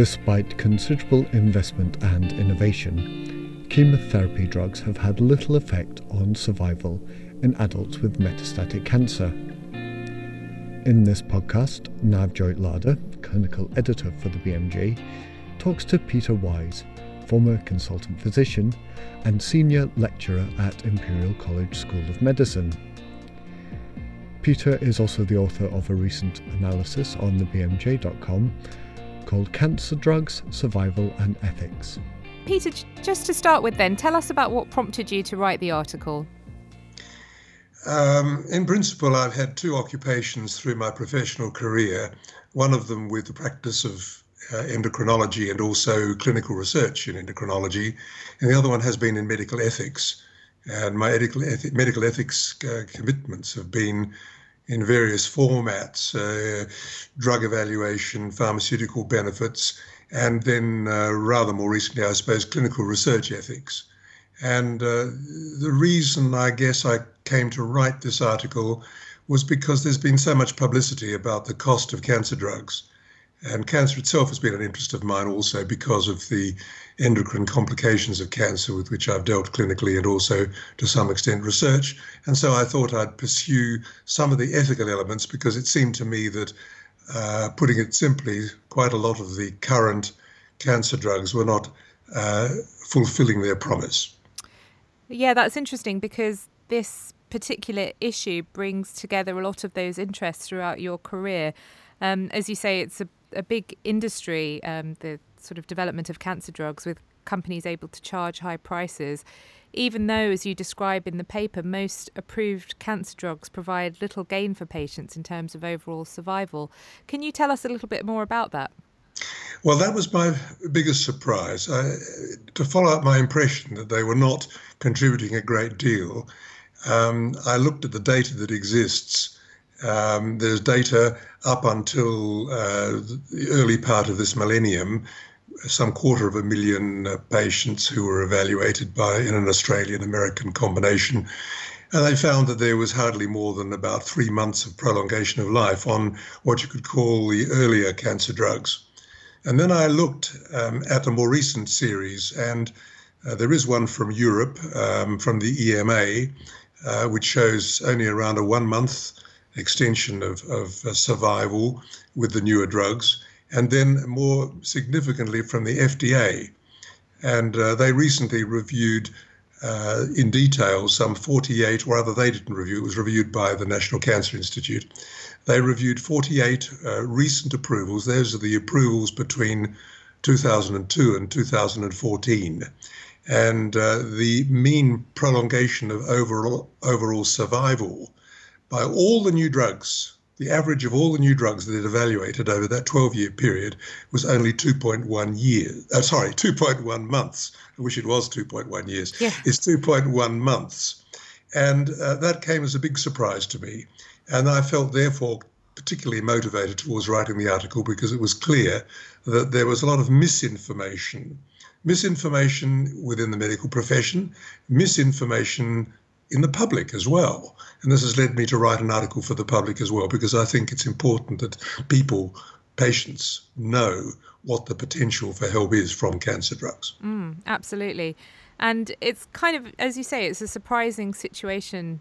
Despite considerable investment and innovation, chemotherapy drugs have had little effect on survival in adults with metastatic cancer. In this podcast, Navjoyt Ladher, clinical editor for the BMJ, talks to Peter Wise, former consultant physician and senior lecturer at Imperial College School of Medicine. Peter is also the author of a recent analysis on the BMJ.com called Cancer Drugs, Survival and Ethics. Peter, just to start with, then, tell us about what prompted you to write the article. Um, in principle, I've had two occupations through my professional career, one of them with the practice of uh, endocrinology and also clinical research in endocrinology, and the other one has been in medical ethics. And my medical, ethi- medical ethics uh, commitments have been in various formats uh, drug evaluation, pharmaceutical benefits, and then uh, rather more recently, I suppose, clinical research ethics. And uh, the reason I guess I came to write this article was because there's been so much publicity about the cost of cancer drugs. And cancer itself has been an interest of mine also because of the endocrine complications of cancer with which I've dealt clinically and also to some extent research. And so I thought I'd pursue some of the ethical elements because it seemed to me that, uh, putting it simply, quite a lot of the current cancer drugs were not uh, fulfilling their promise. Yeah, that's interesting because this particular issue brings together a lot of those interests throughout your career. Um, as you say, it's a a big industry, um, the sort of development of cancer drugs, with companies able to charge high prices. Even though, as you describe in the paper, most approved cancer drugs provide little gain for patients in terms of overall survival. Can you tell us a little bit more about that? Well, that was my biggest surprise. I, to follow up my impression that they were not contributing a great deal, um, I looked at the data that exists um, there's data up until uh, the early part of this millennium, some quarter of a million uh, patients who were evaluated by in an Australian American combination. And they found that there was hardly more than about three months of prolongation of life on what you could call the earlier cancer drugs. And then I looked um, at a more recent series, and uh, there is one from Europe, um, from the EMA, uh, which shows only around a one month extension of, of uh, survival with the newer drugs, and then more significantly from the FDA. And uh, they recently reviewed uh, in detail some 48, or rather, they didn't review, it was reviewed by the National Cancer Institute. They reviewed 48 uh, recent approvals. Those are the approvals between 2002 and 2014 and uh, the mean prolongation of overall overall survival by all the new drugs, the average of all the new drugs that it evaluated over that 12 year period was only 2.1 years. Uh, sorry, 2.1 months. I wish it was 2.1 years. Yeah. It's 2.1 months. And uh, that came as a big surprise to me. And I felt, therefore, particularly motivated towards writing the article because it was clear that there was a lot of misinformation. Misinformation within the medical profession, misinformation in the public as well. And this has led me to write an article for the public as well, because I think it's important that people, patients, know what the potential for help is from cancer drugs. Mm, absolutely. And it's kind of, as you say, it's a surprising situation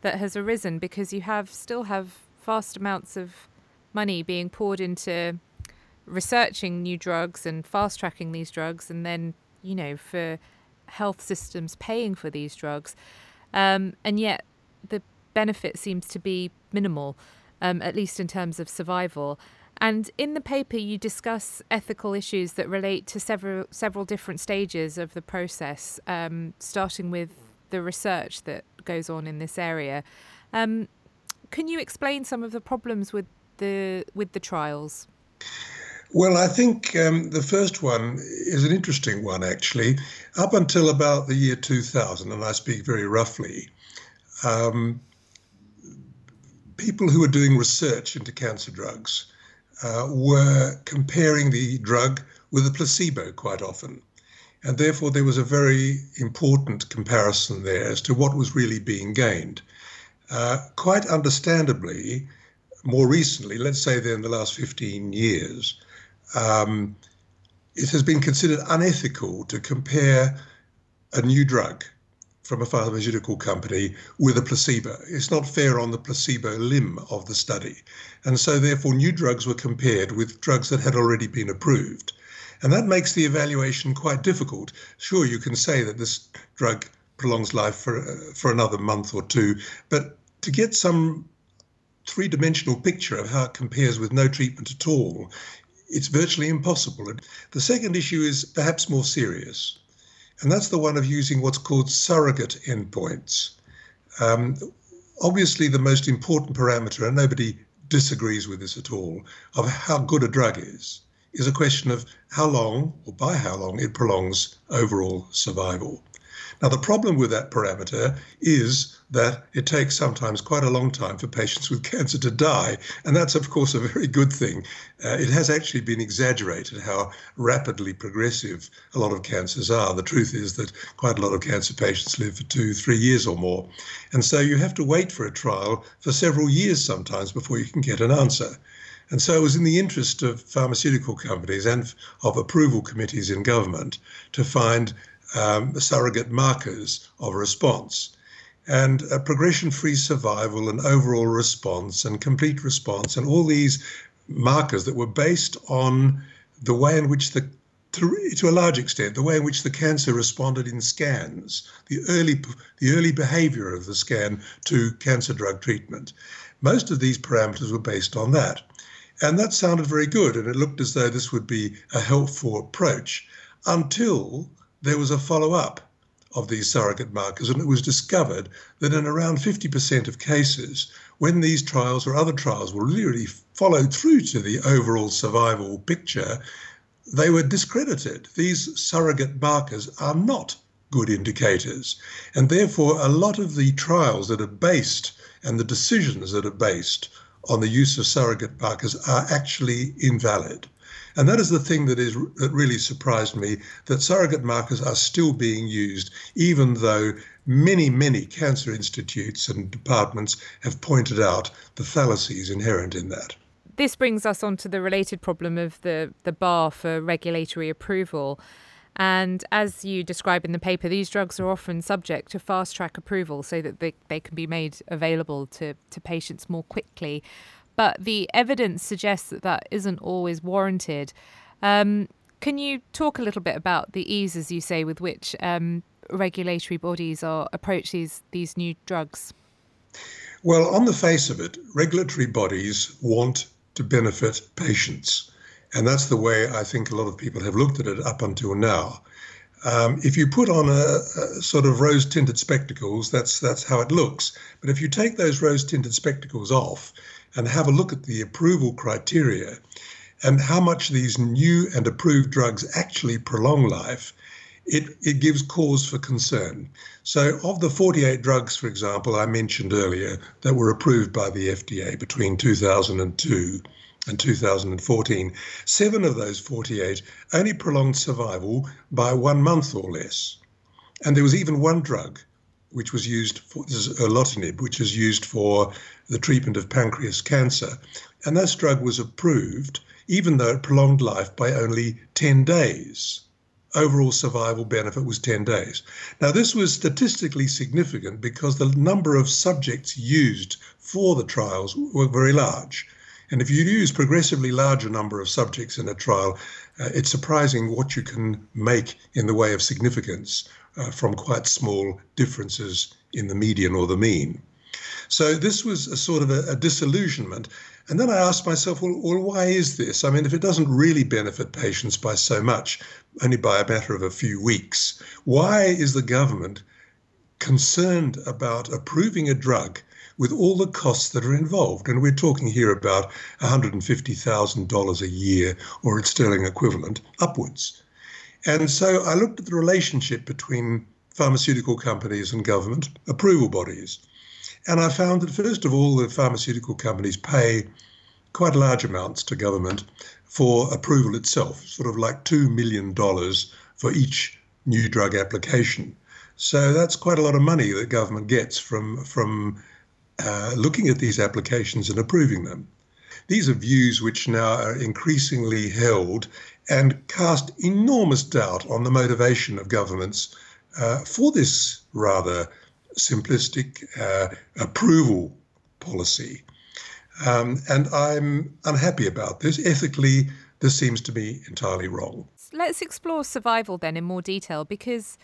that has arisen because you have still have vast amounts of money being poured into researching new drugs and fast tracking these drugs, and then, you know, for health systems paying for these drugs. Um, and yet the benefit seems to be minimal, um, at least in terms of survival. And in the paper, you discuss ethical issues that relate to several several different stages of the process, um, starting with the research that goes on in this area. Um, can you explain some of the problems with the with the trials? Well, I think um, the first one is an interesting one, actually. Up until about the year 2000, and I speak very roughly, um, people who were doing research into cancer drugs uh, were comparing the drug with a placebo quite often. And therefore, there was a very important comparison there as to what was really being gained. Uh, quite understandably, more recently, let's say in the last 15 years, um, it has been considered unethical to compare a new drug from a pharmaceutical company with a placebo. It's not fair on the placebo limb of the study. And so, therefore, new drugs were compared with drugs that had already been approved. And that makes the evaluation quite difficult. Sure, you can say that this drug prolongs life for, uh, for another month or two, but to get some three dimensional picture of how it compares with no treatment at all, it's virtually impossible. The second issue is perhaps more serious and that's the one of using what's called surrogate endpoints. Um, obviously, the most important parameter, and nobody disagrees with this at all, of how good a drug is, is a question of how long or by how long it prolongs overall survival. Now, the problem with that parameter is that it takes sometimes quite a long time for patients with cancer to die. And that's, of course, a very good thing. Uh, it has actually been exaggerated how rapidly progressive a lot of cancers are. The truth is that quite a lot of cancer patients live for two, three years or more. And so you have to wait for a trial for several years sometimes before you can get an answer. And so it was in the interest of pharmaceutical companies and of approval committees in government to find um, surrogate markers of response. And progression free survival and overall response and complete response and all these markers that were based on the way in which the to, to a large extent, the way in which the cancer responded in scans, the early, the early behavior of the scan to cancer drug treatment. Most of these parameters were based on that. And that sounded very good, and it looked as though this would be a helpful approach until there was a follow up of these surrogate markers, and it was discovered that in around 50% of cases, when these trials or other trials were really followed through to the overall survival picture, they were discredited. These surrogate markers are not good indicators. And therefore, a lot of the trials that are based and the decisions that are based on the use of surrogate markers are actually invalid. And that is the thing that is that really surprised me that surrogate markers are still being used, even though many, many cancer institutes and departments have pointed out the fallacies inherent in that. This brings us on to the related problem of the, the bar for regulatory approval. And as you describe in the paper, these drugs are often subject to fast track approval so that they, they can be made available to, to patients more quickly but the evidence suggests that that isn't always warranted. Um, can you talk a little bit about the ease, as you say, with which um, regulatory bodies are approach these these new drugs? Well, on the face of it, regulatory bodies want to benefit patients, and that's the way I think a lot of people have looked at it up until now. Um, if you put on a, a sort of rose-tinted spectacles, that's that's how it looks. But if you take those rose-tinted spectacles off, and have a look at the approval criteria and how much these new and approved drugs actually prolong life, it, it gives cause for concern. So, of the 48 drugs, for example, I mentioned earlier that were approved by the FDA between 2002 and 2014, seven of those 48 only prolonged survival by one month or less. And there was even one drug which was used for this is erlotinib, which is used for the treatment of pancreas cancer. And this drug was approved, even though it prolonged life by only 10 days. Overall survival benefit was 10 days. Now, this was statistically significant because the number of subjects used for the trials were very large. And if you use progressively larger number of subjects in a trial, uh, it's surprising what you can make in the way of significance uh, from quite small differences in the median or the mean. So this was a sort of a, a disillusionment. And then I asked myself, well, well, why is this? I mean, if it doesn't really benefit patients by so much, only by a matter of a few weeks, why is the government concerned about approving a drug with all the costs that are involved? And we're talking here about $150,000 a year or its sterling equivalent upwards. And so I looked at the relationship between pharmaceutical companies and government approval bodies. And I found that, first of all, the pharmaceutical companies pay quite large amounts to government for approval itself, sort of like $2 million for each new drug application. So that's quite a lot of money that government gets from, from uh, looking at these applications and approving them. These are views which now are increasingly held and cast enormous doubt on the motivation of governments uh, for this rather simplistic uh, approval policy. Um, and I'm unhappy about this. Ethically, this seems to be entirely wrong. Let's explore survival then in more detail because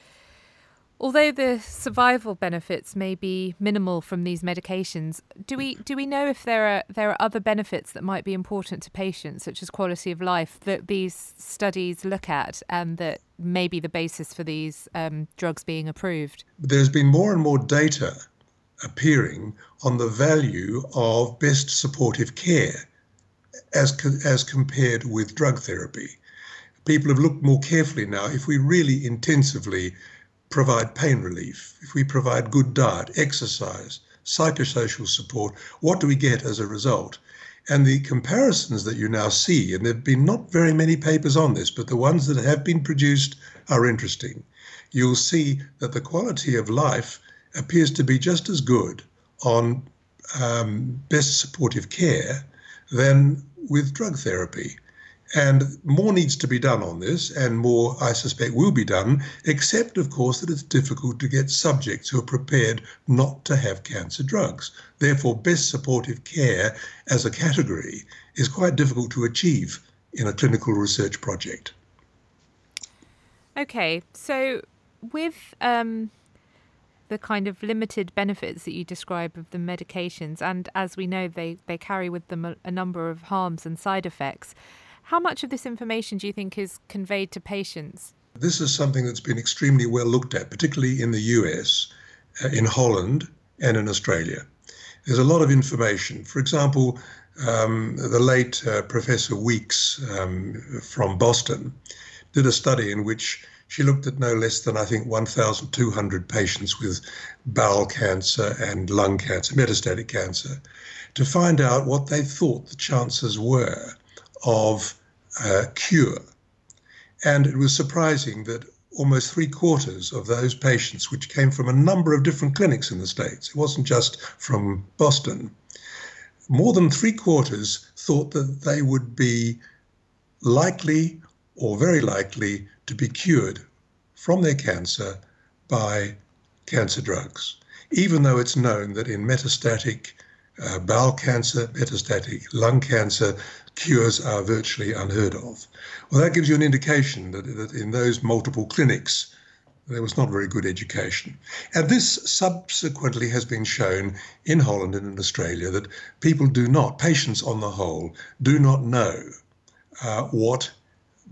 although the survival benefits may be minimal from these medications, do we do we know if there are there are other benefits that might be important to patients, such as quality of life, that these studies look at and that may be the basis for these um, drugs being approved? There's been more and more data appearing on the value of best supportive care as, as compared with drug therapy. People have looked more carefully now. If we really intensively provide pain relief, if we provide good diet, exercise, psychosocial support, what do we get as a result? And the comparisons that you now see, and there have been not very many papers on this, but the ones that have been produced are interesting. You'll see that the quality of life appears to be just as good on um, best supportive care than with drug therapy. And more needs to be done on this, and more, I suspect, will be done, except, of course, that it's difficult to get subjects who are prepared not to have cancer drugs. Therefore, best supportive care as a category is quite difficult to achieve in a clinical research project. Okay, so with um, the kind of limited benefits that you describe of the medications, and as we know, they, they carry with them a, a number of harms and side effects. How much of this information do you think is conveyed to patients? This is something that's been extremely well looked at, particularly in the US, uh, in Holland, and in Australia. There's a lot of information. For example, um, the late uh, Professor Weeks um, from Boston did a study in which she looked at no less than, I think, 1,200 patients with bowel cancer and lung cancer, metastatic cancer, to find out what they thought the chances were of uh, cure. And it was surprising that almost three quarters of those patients, which came from a number of different clinics in the States, it wasn't just from Boston, more than three quarters thought that they would be likely or very likely to be cured from their cancer by cancer drugs, even though it's known that in metastatic uh, bowel cancer, metastatic lung cancer, cures are virtually unheard of. Well, that gives you an indication that, that in those multiple clinics, there was not very good education. And this subsequently has been shown in Holland and in Australia that people do not, patients on the whole, do not know uh, what